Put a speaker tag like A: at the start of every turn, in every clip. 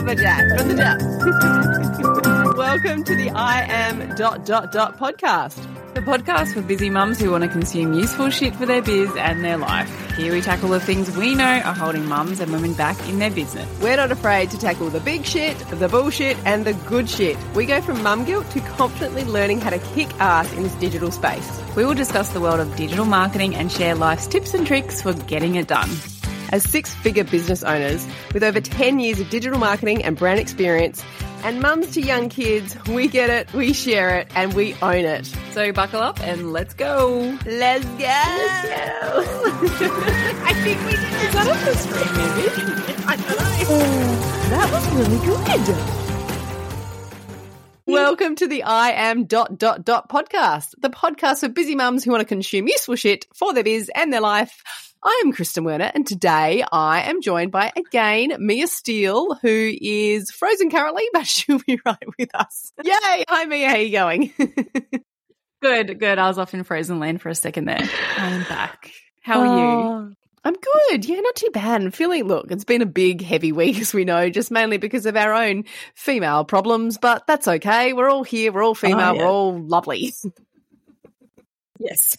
A: From the depths. Welcome to the I am dot dot dot podcast.
B: The podcast for busy mums who want to consume useful shit for their biz and their life. Here we tackle the things we know are holding mums and women back in their business.
A: We're not afraid to tackle the big shit, the bullshit, and the good shit. We go from mum guilt to confidently learning how to kick ass in this digital space.
B: We will discuss the world of digital marketing and share life's tips and tricks for getting it done.
A: As six figure business owners with over 10 years of digital marketing and brand experience, and mums to young kids, we get it, we share it, and we own it.
B: So buckle up and let's go.
A: Let's go. Let's go. I think we did it.
B: That up the screen, maybe?
A: I know. Oh, that was really good. Welcome to the I am dot dot dot podcast, the podcast for busy mums who want to consume useful shit for their biz and their life. I am Kristen Werner, and today I am joined by again Mia Steele, who is frozen currently, but she'll be right with us. Yay! Hi Mia, how are you going?
B: Good, good. I was off in frozen land for a second there. I'm back. How are you?
A: Oh, I'm good. Yeah, not too bad. I'm feeling, look, it's been a big, heavy week, as we know, just mainly because of our own female problems, but that's okay. We're all here. We're all female.
B: Oh, yeah.
A: We're all lovely.
B: Yes.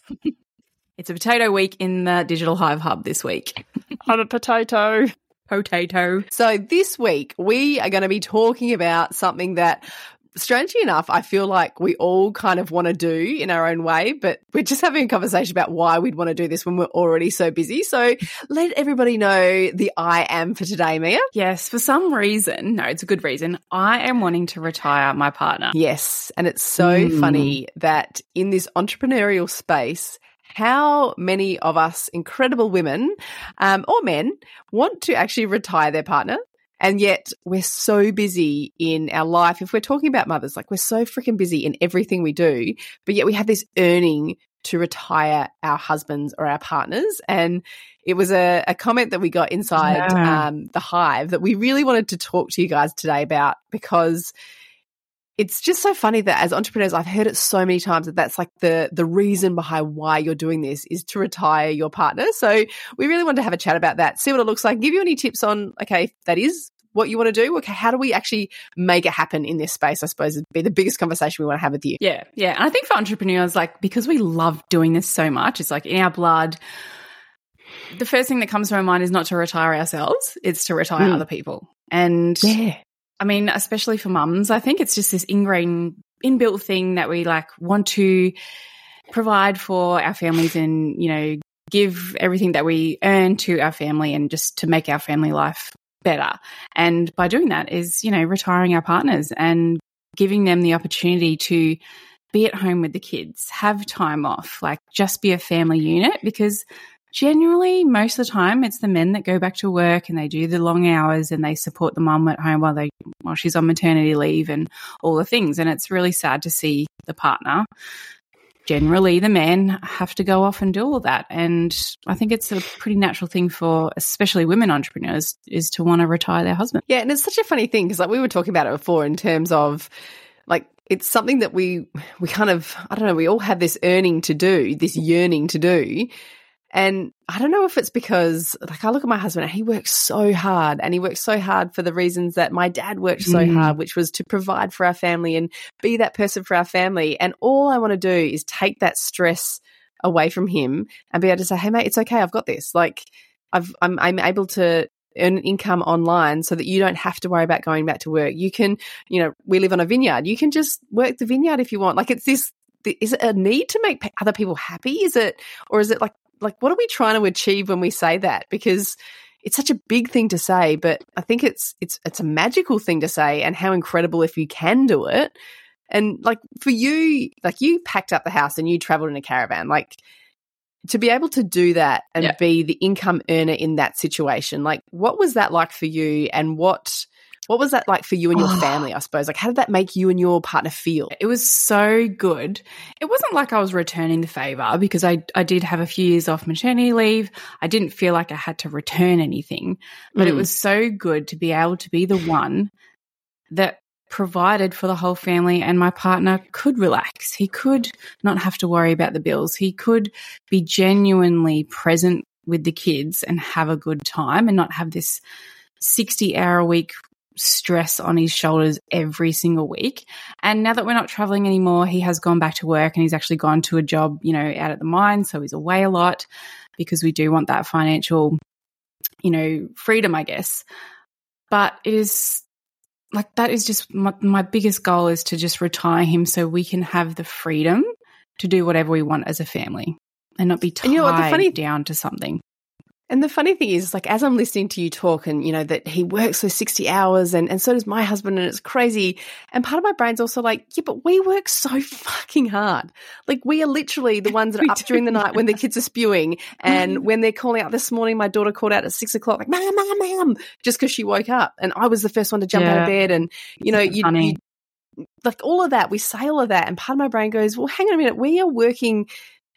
B: It's a potato week in the Digital Hive Hub this week.
A: I'm a potato.
B: Potato.
A: So this week we are going to be talking about something that strangely enough I feel like we all kind of want to do in our own way but we're just having a conversation about why we'd want to do this when we're already so busy. So let everybody know the I am for today, Mia.
B: Yes, for some reason, no, it's a good reason. I am wanting to retire my partner.
A: Yes, and it's so
B: Mm.
A: funny that in this entrepreneurial space how many of us incredible women um, or men want to actually retire their partner and yet we're so busy in our life. If we're talking about mothers, like we're so freaking busy in everything we do, but yet we have this earning to retire our husbands or our partners. And it was a, a comment that we got inside
B: Yeah.
A: um, the hive that we really wanted to talk to you guys today about because it's just so funny that as entrepreneurs, I've heard it so many times that that's like the the reason behind why you're doing this is to retire your partner. So we really want to have a chat about that, see what it looks like, give you any tips on okay, that is what you want to do. Okay, how do we actually make it happen in this space? I suppose would be the biggest conversation we want to have with you.
B: Yeah, yeah. And I think for entrepreneurs, like because we love doing this so much, it's like in our blood. The first thing that comes to my mind is not to retire ourselves; it's to retire
A: Mm.
B: other people. And
A: Yeah.
B: I mean, especially for mums, I think it's just this ingrained, inbuilt thing that we like want to provide for our families and, you know, give everything that we earn to our family and just to make our family life better. And by doing that is, you know, retiring our partners and giving them the opportunity to be at home with the kids, have time off, like just be a family unit because generally most of the time it's the men that go back to work and they do the long hours and they support the mum at home while they while she's on maternity leave and all the things. And it's really sad to see the partner. Generally the men have to go off and do all that. And i think it's a pretty natural thing for especially women entrepreneurs is to want to retire their husband.
A: Yeah, and it's such a funny thing because like we were talking about it before in terms of like it's something that we we kind of I don't know, we all have this earning to do, this yearning to do. And I don't know if it's because like I look at my husband and he works so hard and he works so hard for the reasons that my dad worked so
B: Mm.
A: hard, which was to provide for our family and be that person for our family. And all I want to do is take that stress away from him and be able to say, Hey mate, it's okay, I've got this. Like I've I'm I'm able to earn income online so that you don't have to worry about going back to work. You can, you know, we live on a vineyard. You can just work the vineyard if you want. Like it's this is it a need to make other people happy? Is it or is it like like what are we trying to achieve when we say that? Because it's such a big thing to say, but I think it's it's it's a magical thing to say and how incredible if you can do it. And like for you, like you packed up the house and you traveled in a caravan. Like to be able to do that and
B: Yeah.
A: be the income earner in that situation, like what was that like for you and what what was that like for you and your
B: Oh.
A: family, I suppose? Like how did that make you and your partner feel?
B: It was so good. It wasn't like I was returning the favor because I, I did have a few years off maternity leave. I didn't feel like I had to return anything, but it
A: Mm.
B: was so good to be able to be the one that provided for the whole family and my partner could relax. He could not have to worry about the bills. He could be genuinely present with the kids and have a good time and not have this 60 hour a week stress on his shoulders every single week. And now that we're not traveling anymore, he has gone back to work and he's actually gone to a job, you know, out at the mine. So he's away a lot because we do want that financial, you know, freedom, I guess. But it is like that is just my, my biggest goal is to just retire him so we can have the freedom to do whatever we want as a family and not be tied you know what, the funny, down to something.
A: And the funny thing is, like, as I'm listening to you talk and, you know, that he works for 60 hours and, and so does my husband and it's crazy. And part of my brain's also like, yeah, but we work so fucking hard. Like, we are literally the ones that are up during the night when the kids are spewing. And when they're calling out this morning, my daughter called out at six o'clock, like, mom, mom, mom, just because she woke up. And I was the first one to jump yeah. out of bed. And, you know, you, you, like all of that, we say all of that. And part of my brain goes, well, hang on a minute. We are working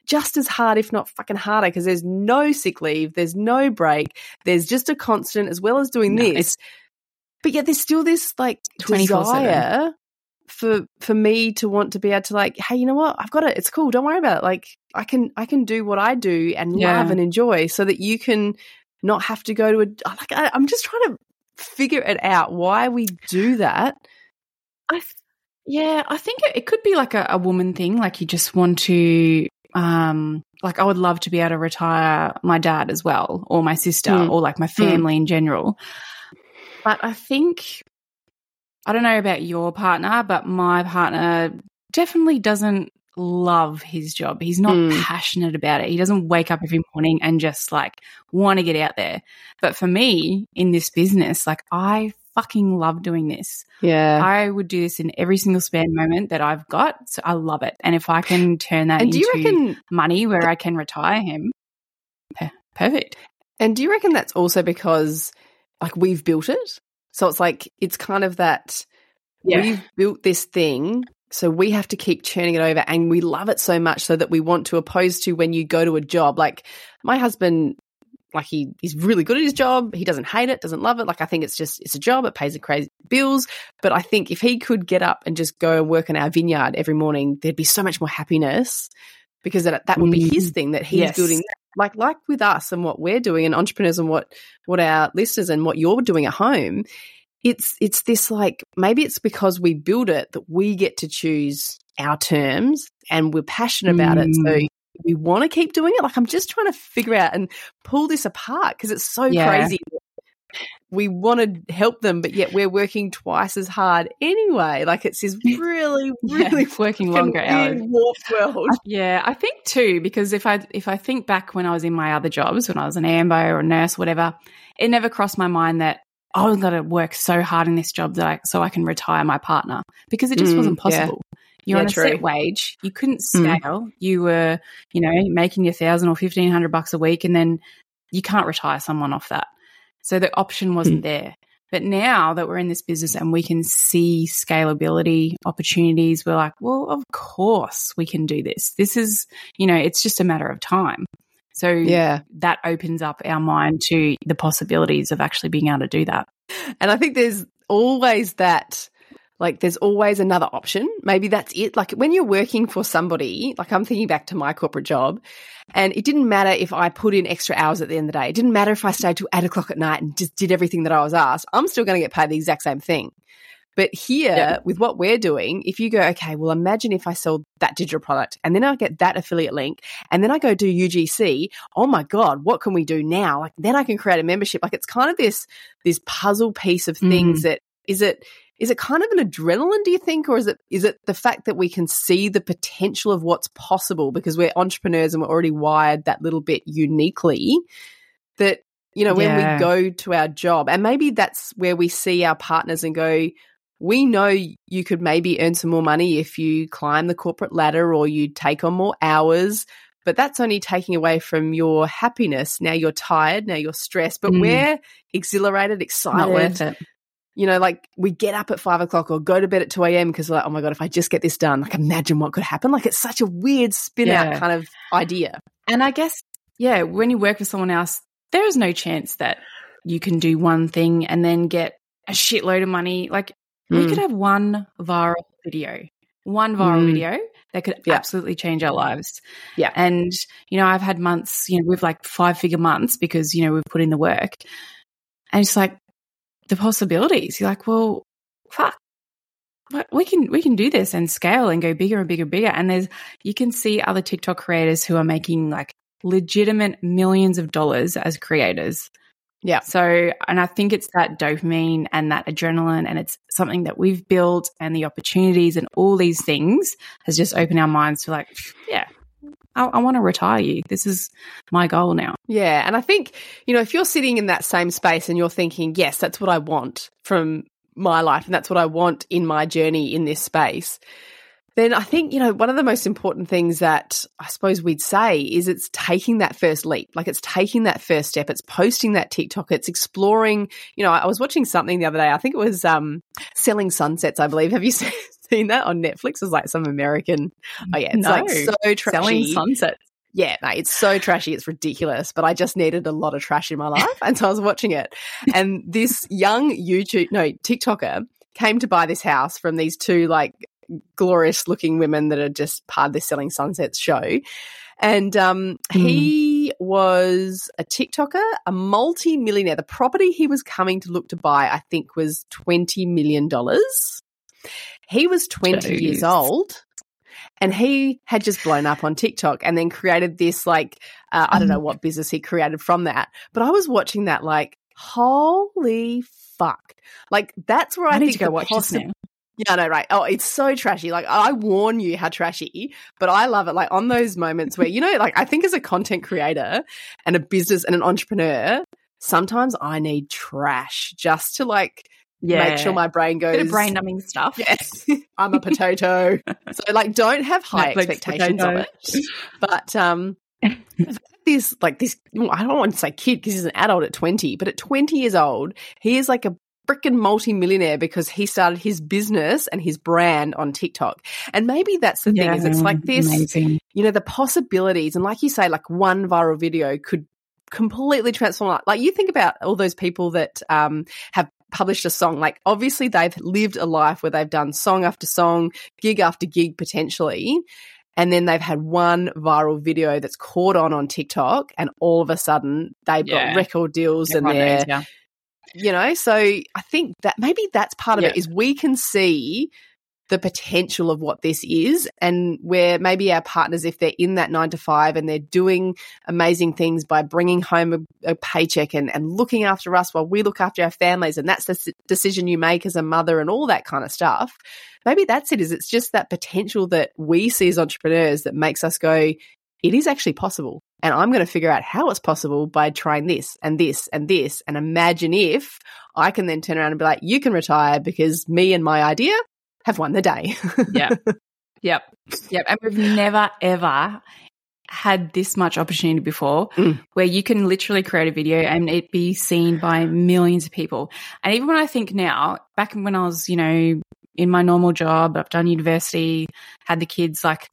A: just as hard, if not fucking harder, because there's no sick leave, there's no break, there's just a constant as well as doing no, this. But yet there's still this like desire for for me to want to be able to like, hey, you know what? I've got it. It's cool. Don't worry about it. Like I can I can do what I do and yeah. love and enjoy, so that you can not have to go to a like. I, I'm just trying to figure it out why we do that.
B: I. Yeah, I think it, it could be like a, a, woman thing. Like you just want to um, like I would love to be able to retire my dad as well, or my sister, mm. or like my hmm. family mm. in general. But I think, I don't know about your partner, but my partner definitely doesn't love his job. He's not mm. passionate about it. He doesn't wake up every morning and just like want to get out there. But for me in this business, like I fucking love doing this.
A: Yeah.
B: I would do this in every single spare moment that I've got. So I love it. And if I can turn that into reckon, money where I can retire him, perfect.
A: And do you reckon that's also because like we've built it? So it's like it's kind of that yeah. we've built this thing so we have to keep churning it over and we love it so much so that we want to oppose to when you go to a job. Like my husband like he he's really good at his job. He doesn't hate it, doesn't love it. Like I think it's just it's a job. It pays the crazy bills. But I think if he could get up and just go and work in our vineyard every morning, there'd be so much more happiness because that that would be his mm. thing that he's yes. building. Like like with us and what we're doing and entrepreneurs and what what our listeners and what you're doing at home. It's it's this like maybe it's because we build it that we get to choose our terms and we're passionate about mm. it. So mm we want to keep doing it? Like, I'm just trying to figure out and pull this apart because it's so yeah. crazy. We want to help them, but yet we're working twice as hard anyway. Like it's this really, really
B: yeah, working longer hours.
A: Warped world.
B: Yeah, I think too because if I if I think back when I was in my other jobs, when I was an AMBO or a nurse, whatever, it never crossed my mind that oh, I've got to work so hard in this job that I, so I can retire my partner because it just mm, wasn't possible. You're yeah, on a true. set wage. You couldn't mm. scale. Mm. You were, you know, making your thousand or fifteen hundred bucks a week, and then you can't retire someone off that. So the option wasn't mm. there. But now that we're in this business and we can see scalability opportunities, we're like, well, of course we can do this. This is, you know, it's just a matter of time. So yeah, that opens up our mind to the possibilities of actually being able to do that.
A: And I think there's always that like there's always another option. Maybe that's it. Like when you're working for somebody, like I'm thinking back to my corporate job, and it didn't matter if I put in extra hours at the end of the day. It didn't matter if I stayed till eight o'clock at night and just did everything that I was asked. I'm still going to get paid the exact same thing. But here, yeah. with what we're doing, if you go, okay, well, imagine if I sell that digital product and then I get that affiliate link and then I go do UGC. Oh my God, what can we do now? Like then I can create a membership. Like it's kind of this, this puzzle piece of things mm. that is it, is it kind of an adrenaline do you think or is it is it the fact that we can see the potential of what's possible because we're entrepreneurs and we're already wired that little bit uniquely that you know when yeah. we go to our job and maybe that's where we see our partners and go we know you could maybe earn some more money if you climb the corporate ladder or you take on more hours but that's only taking away from your happiness. Now you're tired, now you're stressed, but mm. we're exhilarated, excited you know, like we get up at five o'clock or go to bed at 2 a.m. because we're like, oh my God, if I just get this done, like imagine what could happen. Like it's such a weird spin yeah. kind of idea.
B: And I guess, yeah, when you work with someone else, there is no chance that you can do one thing and then get a shitload of money. Like mm. we could have one viral video, one viral mm. video that could yeah. absolutely change our lives.
A: Yeah.
B: And, you know, I've had months, you know, with like five figure months because, you know, we've put in the work. And it's like, the possibilities. You're like, well, fuck, we can we can do this and scale and go bigger and bigger and bigger. And there's you can see other TikTok creators who are making like legitimate millions of dollars as creators.
A: Yeah.
B: So, and I think it's that dopamine and that adrenaline, and it's something that we've built, and the opportunities and all these things has just opened our minds to like, yeah, I, I want to retire you. This is my goal now.
A: Yeah. And I think, you know, if you're sitting in that same space and you're thinking, yes, that's what I want from my life and that's what I want in my journey in this space, then I think, you know, one of the most important things that I suppose we'd say is it's taking that first leap. Like it's taking that first step. It's posting that TikTok. It's exploring, you know, I was watching something the other day. I think it was um, Selling Sunsets, I believe. Have you seen that on Netflix? It was like some American. Oh, yeah. It's no. like so trashy.
B: Selling Sunsets.
A: Yeah, mate, it's so trashy. It's ridiculous. But I just needed a lot of trash in my life. And so I was watching it. And this young YouTube, no, TikToker came to buy this house from these two like glorious looking women that are just part of this Selling Sunsets show. And um, mm. he was a TikToker, a multi millionaire. The property he was coming to look to buy, I think, was $20 million. He was 20 Jeez. years old and he had just blown up on TikTok and then created this, like, uh, I don't know mm. what business he created from that. But I was watching that, like, holy fuck. Like, that's where I,
B: I
A: need
B: to go watch possi- this now.
A: Yeah, no, right. Oh, it's so trashy. Like, I warn you how trashy, but I love it. Like, on those moments where, you know, like, I think as a content creator and a business and an entrepreneur, sometimes I need trash just to, like, yeah. make sure my brain goes.
B: Bit of brain numbing stuff.
A: Yes. I'm a potato. so, like, don't have high Netflix expectations potato. of it. But, um, this like this I don't want to say kid because he's an adult at 20 but at 20 years old he is like a freaking multi-millionaire because he started his business and his brand on TikTok. And maybe that's the thing is it's like this, amazing. you know, the possibilities. And like you say, like one viral video could completely transform. Like you think about all those people that um, have published a song. Like obviously they've lived a life where they've done song after song, gig after gig potentially. And then they've had one viral video that's caught on on TikTok, and all of a sudden they've yeah. got record deals and they're, knows, yeah you know so i think that maybe that's part of it is we can see the potential of what this is and where maybe our partners if they're in that 9 to 5 and they're doing amazing things by bringing home a, a paycheck and, and looking after us while we look after our families and that's the decision you make as a mother and all that kind of stuff maybe that's it is it's just that potential that we see as entrepreneurs that makes us go it is actually possible. And I'm going to figure out how it's possible by trying this and this and this. And imagine if I can then turn around and be like, you can retire because me and my idea have won the day.
B: yeah. Yep. Yep. And we've never, ever had this much opportunity before mm. where you can literally create a video and it be seen by millions of people. And even when I think now, back when I was, you know, in my normal job, I've done university, had the kids, like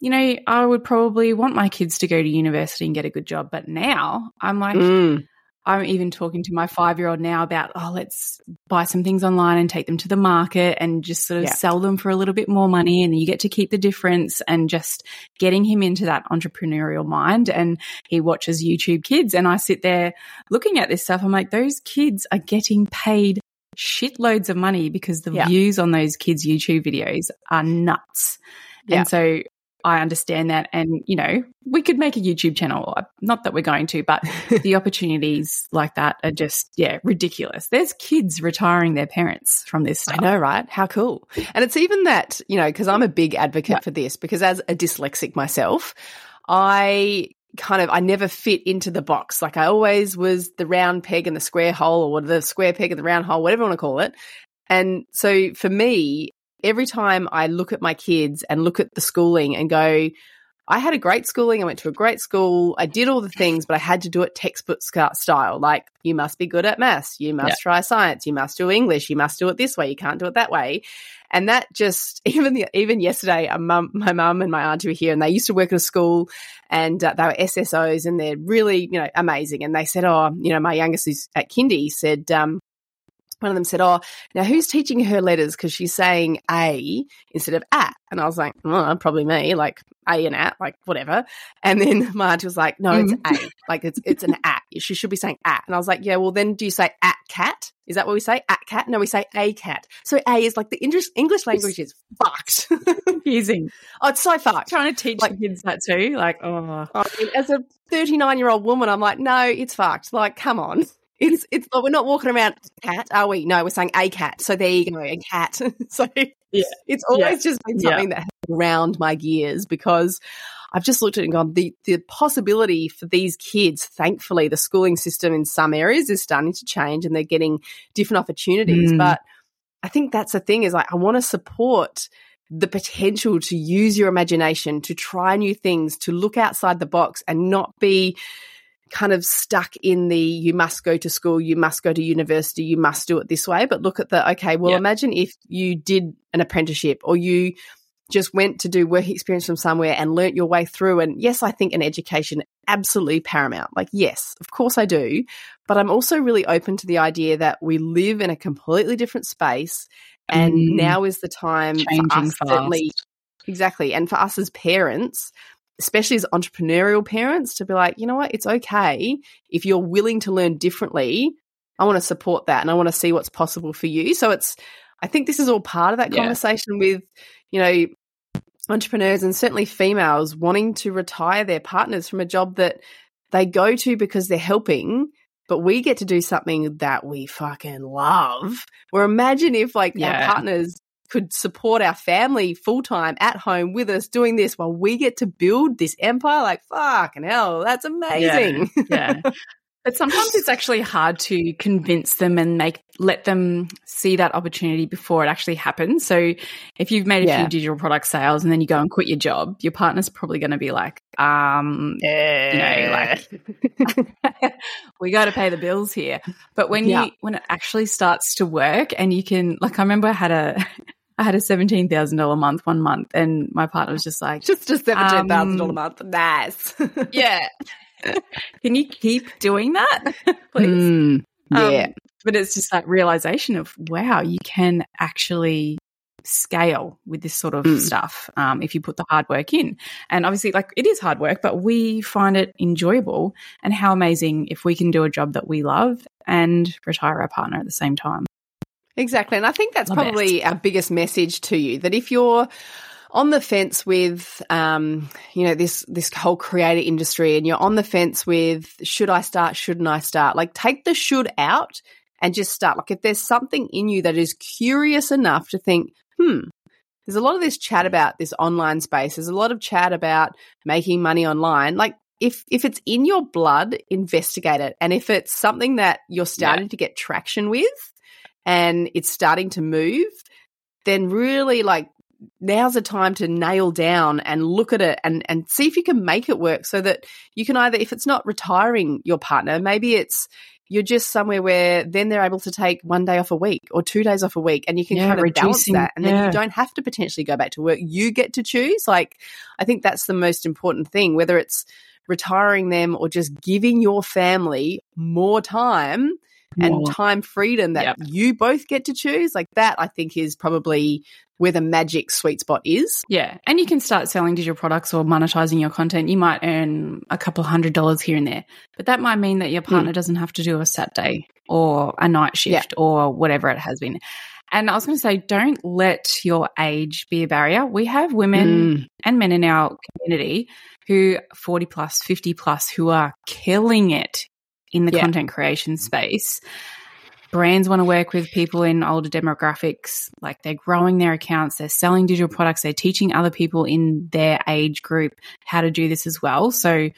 B: you know, I would probably want my kids to go to university and get a good job. But now I'm like, mm. I'm even talking to my five year old now about, oh, let's buy some things online and take them to the market and just sort of yeah. sell them for a little bit more money. And you get to keep the difference and just getting him into that entrepreneurial mind. And he watches YouTube kids. And I sit there looking at this stuff. I'm like, those kids are getting paid shitloads of money because the yeah. views on those kids' YouTube videos are nuts. Yeah. And so I understand that. And, you know, we could make a YouTube channel. Uh, not that we're going to, but the opportunities like that are just, yeah, ridiculous. There's kids retiring their parents from this stuff.
A: I know, right? How cool. And it's even that, you know, because I'm a big advocate yeah. for this, because as a dyslexic myself, I kind of I never fit into the box. Like I always was the round peg in the square hole or the square peg in the round hole, whatever you want to call it. And so for me, every time I look at my kids and look at the schooling and go, I had a great schooling. I went to a great school. I did all the things, but I had to do it textbook style. Like, you must be good at maths. You must yeah. try science. You must do English. You must do it this way. You can't do it that way. And that just, even the, even yesterday, mum, my mum and my auntie were here and they used to work at a school and uh, they were SSOs and they're really, you know, amazing. And they said, oh, you know, my youngest is at kindy said, um, one of them said, "Oh, now who's teaching her letters because she's saying a instead of at?" And I was like, "Oh, probably me, like a and at, like whatever." And then Marge was like, "No, it's
B: Mm-hmm.
A: a, like it's it's an at. She should be saying at." And I was like, "Yeah, well then, do you say at cat? Is that what we say? At cat? No, we say a cat. So a is like the English English language is fucked.
B: Confusing.
A: oh, it's so fucked.
B: Trying to teach
A: Like-
B: kids that too. Like, oh,
A: I mean, as a 39 year old woman, I'm like, no, it's fucked. Like, come on. It's, it's, like, we're not walking around cat, are we? No, we're saying a cat. So there you go, a cat. so
B: Yeah.
A: it's always just been
B: Yeah.
A: something that has ground my gears because I've just looked at it and gone, the, the possibility for these kids, thankfully, the schooling system in some areas is starting to change and they're getting different opportunities.
B: Mm.
A: But I think that's the thing is like, I want to support the potential to use your imagination, to try new things, to look outside the box and not be kind of stuck in the you must go to school, you must go to university, you must do it this way, but look at the okay, well,
B: Yeah.
A: imagine if you did an apprenticeship or you just went to do work experience from somewhere and learnt your way through. And yes, I think an education absolutely paramount. Like, yes, of course I do. But I'm also really open to the idea that we live in a completely different space. And
B: Mm.
A: now is the time
B: changing
A: for us,
B: fast.
A: certainly, Exactly. And for us as parents, especially as entrepreneurial parents, to be like, you know what, it's okay if you're willing to learn differently. I want to support that and I want to see what's possible for you. So it's, I think this is all part of that
B: Yeah.
A: conversation with, you know, entrepreneurs and certainly females wanting to retire their partners from a job that they go to because they're helping. But we get to do something that we fucking love. Or imagine if like our partners could support our family full time at home with us doing this while we get to build this empire. Like, fucking hell, that's amazing.
B: yeah. But sometimes it's actually hard to convince them and make let them see that opportunity before it actually happens. So if you've made a
A: Yeah.
B: few digital product sales and then you go and quit your job, your partner's probably going to be like, um,
A: yeah.
B: Like we got to pay the bills here. But when
A: Yeah.
B: you when it actually starts to work and you can like I remember I had a I had a seventeen thousand dollar month one month and my partner was just like
A: just a seventeen thousand dollar
B: Um,
A: month. Nice.
B: Yeah. can you keep doing that? Please.
A: Mm, yeah.
B: Um, but it's just that realization of wow, you can actually scale with this sort of
A: Mm.
B: stuff um, if you put the hard work in. And obviously, like it is hard work, but we find it enjoyable. And how amazing if we can do a job that we love and retire our partner at the same time.
A: Exactly. And I think that's
B: The
A: probably our biggest message to you that if you're on the fence with um, you know, this this whole creator industry and you're on the fence with should I start, shouldn't I start? Like take the should out and just start. Like if there's something in you that is curious enough to think, hmm, there's a lot of this chat about this online space. There's a lot of chat about making money online. Like if if it's in your blood, investigate it. And if it's something that you're starting to get traction with and it's starting to move, then really like now's the time to nail down and look at it and and see if you can make it work so that you can either if it's not retiring your partner, maybe it's you're just somewhere where then they're able to take one day off a week or two days off a week and you can
B: Yeah,
A: kind of balance that and then
B: yeah.
A: you don't have to potentially go back to work. You get to choose. Like I think that's the most important thing, whether it's retiring them or just giving your family more time and time freedom that
B: Yep.
A: you both get to choose. Like that, I think is probably where the magic sweet spot is.
B: Yeah. And you can start selling digital products or monetizing your content. You might earn a couple hundred dollars here and there, but that might mean that your partner doesn't have to do a Saturday or a night shift or whatever it has been. And I was going to say, don't let your age be a barrier. We have women
A: Mm.
B: and men in our community who 40 plus, 50 plus, who are killing it in the
A: Yeah.
B: content creation space. Brands want to work with people in older demographics. Like they're growing their accounts, they're selling digital products, they're teaching other people in their age group how to do this as well. So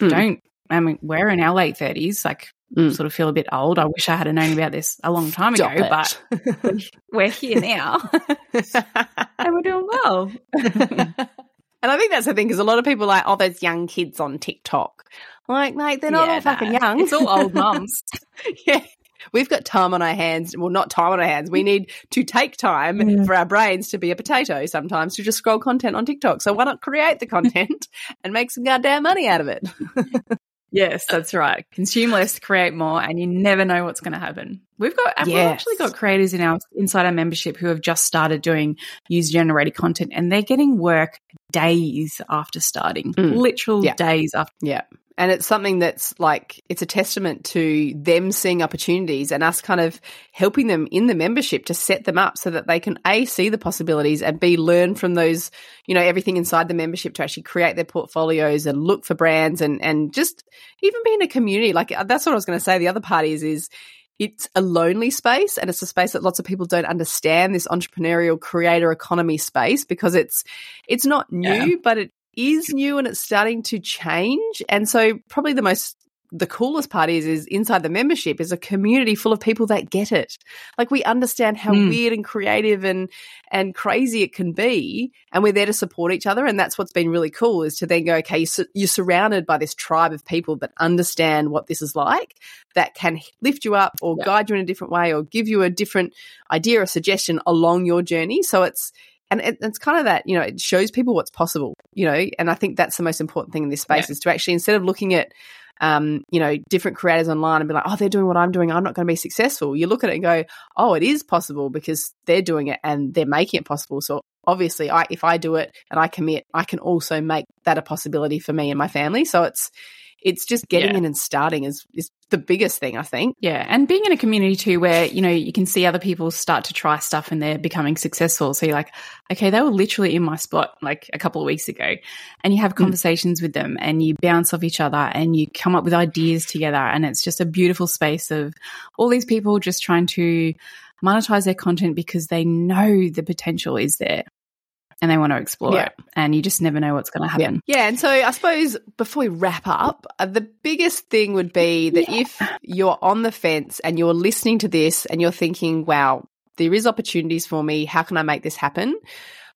A: Mm.
B: don't, I mean, we're in our late 30s, like
A: Mm.
B: sort of feel a bit old. I wish I had known about this a long time
A: Stop
B: ago,
A: it.
B: but we're here now and we're doing well.
A: and I think that's the thing because a lot of people are like, oh, those young kids on TikTok. Like, mate, they're not
B: Yeah,
A: all fucking
B: no.
A: young.
B: It's all old mums.
A: yeah. We've got time on our hands. Well, not time on our hands. We need to take time
B: Yeah.
A: for our brains to be a potato sometimes to just scroll content on TikTok. So why not create the content and make some goddamn money out of it?
B: Yes, that's right. Consume less, create more, and you never know what's going to happen. We've got yes. we've actually got creators in our inside our membership who have just started doing user generated content, and they're getting work days after starting, mm. literal yeah. days after.
A: Yeah. And it's something that's like, it's a testament to them seeing opportunities and us kind of helping them in the membership to set them up so that they can A, see the possibilities and B, learn from those, you know, everything inside the membership to actually create their portfolios and look for brands and, and just even be in a community. Like uh, that's what I was going to say. The other part is, is, it's a lonely space and it's a space that lots of people don't understand this entrepreneurial creator economy space because it's it's not new yeah. but it is new and it's starting to change. And so probably the most the coolest part is is inside the membership is a community full of people that get it. Like we understand how mm. weird and creative and and crazy it can be, and we're there to support each other. And that's what's been really cool is to then go, okay, you're, surrounded by this tribe of people that understand what this is like, that can lift you up or yeah. guide you in a different way or give you a different idea or suggestion along your journey. So it's and it, it's kind of that you know it shows people what's possible you know and i think that's the most important thing in this space yeah. is to actually instead of looking at um, you know different creators online and be like oh they're doing what i'm doing i'm not going to be successful. You look at it and go oh it is possible because they're doing it and they're making it possible. So obviously i if i do it and i commit i can also make that a possibility for me and my family. So it's it's just getting yeah. in and starting is is the biggest thing I think.
B: Yeah, and being in a community too where you know you can see other people start to try stuff and they're becoming successful. So you're like, okay, they were literally in my spot like a couple of weeks ago, and you have hmm. conversations mm. with them and you bounce off each other and you come up with ideas together, and it's just a beautiful space of all these people just trying to monetize their content because they know the potential is there and they want to explore yeah. it. And you just never know what's going to happen.
A: Yeah. yeah. And so I suppose before we wrap up, uh, the biggest thing would be that yeah. if you're on the fence and you're listening to this and you're thinking, wow, there is opportunities for me. How can I make this happen?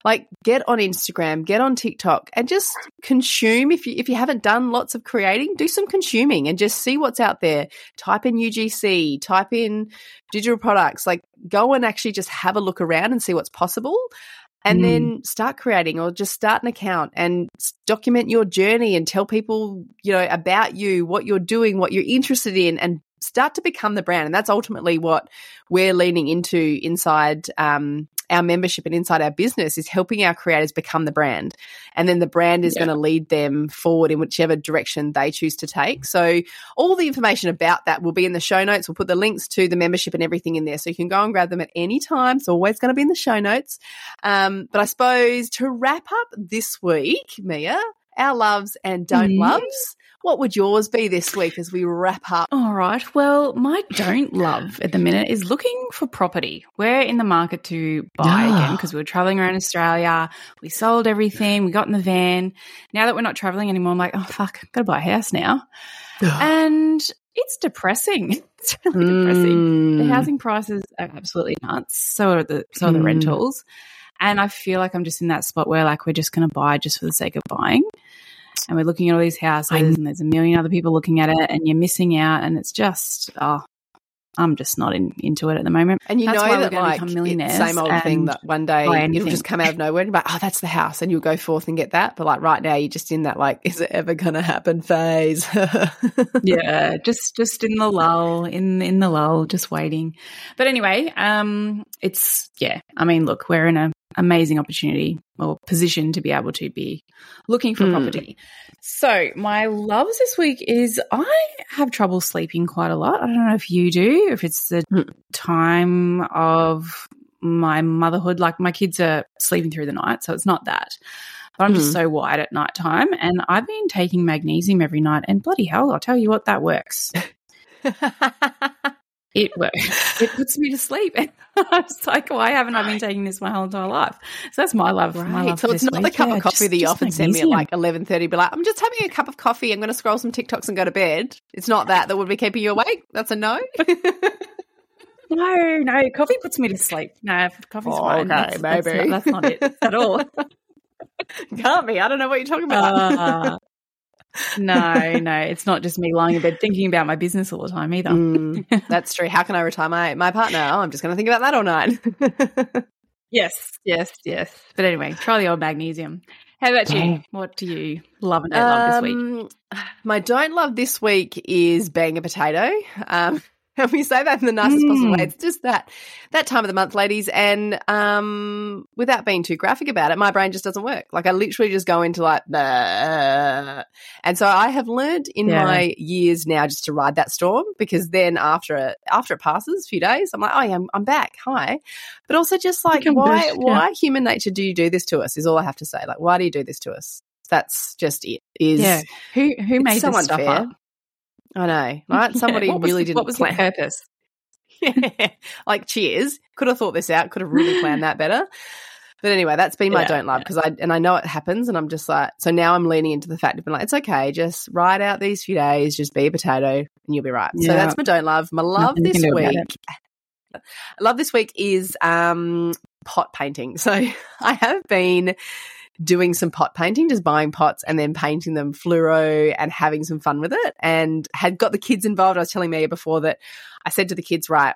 A: Like get on Instagram, get on TikTok and just consume. If you, if you haven't done lots of creating, do some consuming and just see what's out there. Type in UGC, type in digital products, like go and actually just have a look around and see what's possible and mm. then start creating or just start an account and document your journey and tell people, you know, about you, what you're doing, what you're interested in and start to become the brand. And that's ultimately what we're leaning into inside um, our membership and inside our business is helping our creators become the brand. And then the brand is yeah. going to lead them forward in whichever direction they choose to take. So all the information about that will be in the show notes. We'll put the links to the membership and everything in there. So you can go and grab them at any time. It's always going to be in the show notes. Um, but I suppose to wrap up this week, Mia, our loves and don't mm-hmm. loves. What would yours be this week as we wrap up?
B: All right. Well, my don't love at the minute is looking for property. We're in the market to buy again because we were traveling around Australia. We sold everything. We got in the van. Now that we're not traveling anymore, I'm like, oh, fuck, got to buy a house now. and it's depressing. It's really mm. depressing. The mm. housing prices are absolutely nuts. So are the so are the mm. rentals. And I feel like I'm just in that spot where like we're just going to buy just for the sake of buying and we're looking at all these houses and there's a million other people looking at it and you're missing out and it's just oh I'm just not in, into it at the moment.
A: And you that's know that like it's same old thing that one day it'll just come out of nowhere and be like, oh, that's the house, and you'll go forth and get that. But like right now, you're just in that like, is it ever going to happen phase?
B: yeah, just just in the lull, in in the lull, just waiting. But anyway, um, it's yeah. I mean, look, we're in a amazing opportunity or position to be able to be looking for mm. property. So, my loves this week is I have trouble sleeping quite a lot. I don't know if you do, if it's the mm. time of my motherhood. Like, my kids are sleeping through the night, so it's not that. But I'm mm. just so wired at night time. And I've been taking magnesium every night, and bloody hell, I'll tell you what, that works. it works. It puts me to sleep. I was like, why haven't I been taking this my whole entire life? So that's my love.
A: Right.
B: My love
A: so it's not week. the cup yeah, of coffee just, that you often send me at like eleven thirty. Be like, I'm just having a cup of coffee. I'm going to scroll some TikToks and go to bed. It's not that that would be keeping you awake. That's a no.
B: no, no. Coffee puts me to sleep. No, coffee's oh, fine. Okay, that's, maybe that's not, that's not it at all.
A: Can't be. I don't know what you're talking about. Uh,
B: no, no, it's not just me lying in bed thinking about my business all the time either.
A: Mm, that's true. How can I retire my my partner? Oh, I'm just going to think about that all night.
B: yes, yes, yes. But anyway, try the old magnesium. How about you? What do you love and don't love this week?
A: Um, My don't love this week is being a potato. Um, and we say that in the nicest possible
B: Mm.
A: way. It's just that that time of the month, ladies, and um, without being too graphic about it, my brain just doesn't work. Like I literally just go into like, "Bah." and so I have learned in
B: Yeah.
A: my years now just to ride that storm because then after it after it passes a few days, I'm like, oh yeah, I'm, I'm back. Hi, but also just like why
B: good, yeah.
A: why human nature do you do this to us? Is all I have to say. Like why do you do this to us? That's just it. Is
B: Yeah. Who who made this stuff
A: unfair.
B: up?
A: I know, right? Somebody
B: was
A: really
B: the-
A: didn't
B: What was the
A: plan.
B: purpose?
A: like, cheers. Could have thought this out. Could have really planned that better. But anyway, that's been my
B: Yeah,
A: don't love because I and I know it happens, and I'm just like, so now I'm leaning into the fact of being like, it's okay, just ride out these few days, just be a potato, and you'll be right. So that's my don't love. My love
B: Nothing
A: this
B: can do about
A: week, love this week is um pot painting. So I have been doing some pot painting, just buying pots and then painting them fluoro and having some fun with it. And had got the kids involved. I was telling Mia before that I said to the kids, right,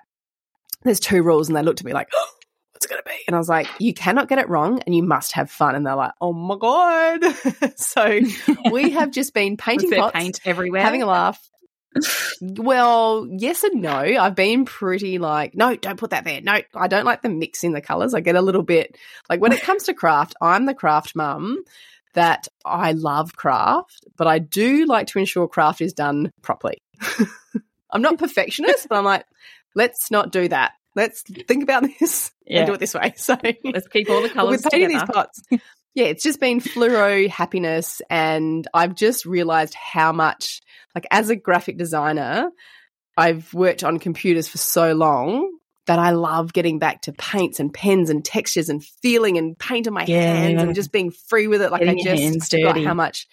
A: there's two rules. And they looked at me like, oh, what's it going to be? And I was like, you cannot get it wrong and you must have fun. And they're like, oh my God. so we have just been painting pots,
B: paint everywhere?
A: having a laugh. Well, yes and no. I've been pretty like, no, don't put that there. No, I don't like the mix in the colors. I get a little bit like when it comes to craft, I'm the craft mum that I love craft, but I do like to ensure craft is done properly. I'm not perfectionist, but I'm like, let's not do that. Let's think about this
B: Yeah.
A: and do it this way. So
B: Let's keep all the
A: but
B: colours
A: with painting
B: together.
A: these pots, yeah, it's just been fluoro happiness, and I've just realized how much, like, as a graphic designer, I've worked on computers for so long that I love getting back to paints and pens and textures and feeling and paint on my
B: Yeah.
A: hands and just being free with it. Like
B: Getting
A: I just forgot how much.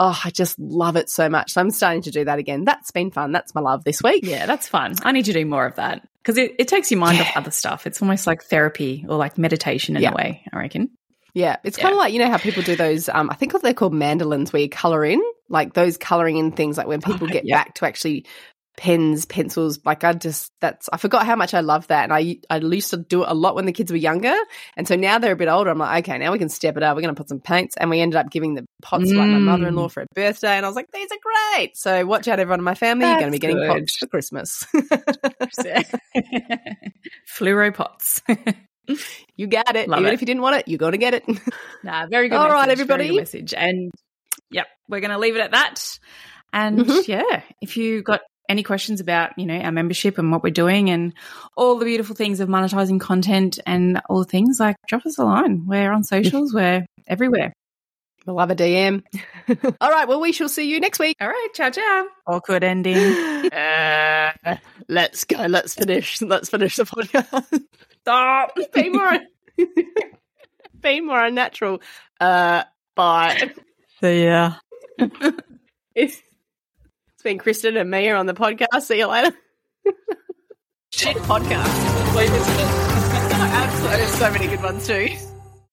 A: Oh, I just love it so much. So I'm starting to do that again. That's been fun. That's my love this week.
B: Yeah, that's fun. I need to do more of that because it, it takes your mind off other stuff. It's almost like therapy or like meditation in
A: Yeah.
B: a way, I reckon.
A: Yeah, it's kind of like you know how people do those. Um, I think what they're called mandolins, where you color in, like those coloring in things. Like when people get
B: yeah.
A: back to actually pens, pencils. Like I just that's I forgot how much I love that, and I I used to do it a lot when the kids were younger, and so now they're a bit older. I'm like, okay, now we can step it up. We're going to put some paints, and we ended up giving the pots to like my
B: Mm.
A: mother-in-law for her birthday, and I was like, these are great. So watch out, everyone in my family. You're going to be getting
B: good.
A: pots for Christmas.
B: Fluoro pots.
A: you got it.
B: Love
A: Even
B: it.
A: if you didn't want it, you're going to get it.
B: nah, very good.
A: All right,
B: message, good
A: everybody.
B: message. And yep, we're going to leave it at that. And
A: Mhm.
B: yeah, if you got any questions about you know our membership and what we're doing and all the beautiful things of monetizing content and all the things, like drop us a line. We're on socials. we're everywhere.
A: We'll have a DM. All right. Well, we shall see you next week.
B: All right, ciao, ciao. Awkward ending.
A: Uh, let's go. Let's finish. Let's finish the podcast.
B: Stop.
A: be more, be more unnatural. Uh, bye.
B: See ya.
A: It's, it's been Kristen and Mia on the podcast. See you later. Shit podcast. Absolutely, there's so many good ones too.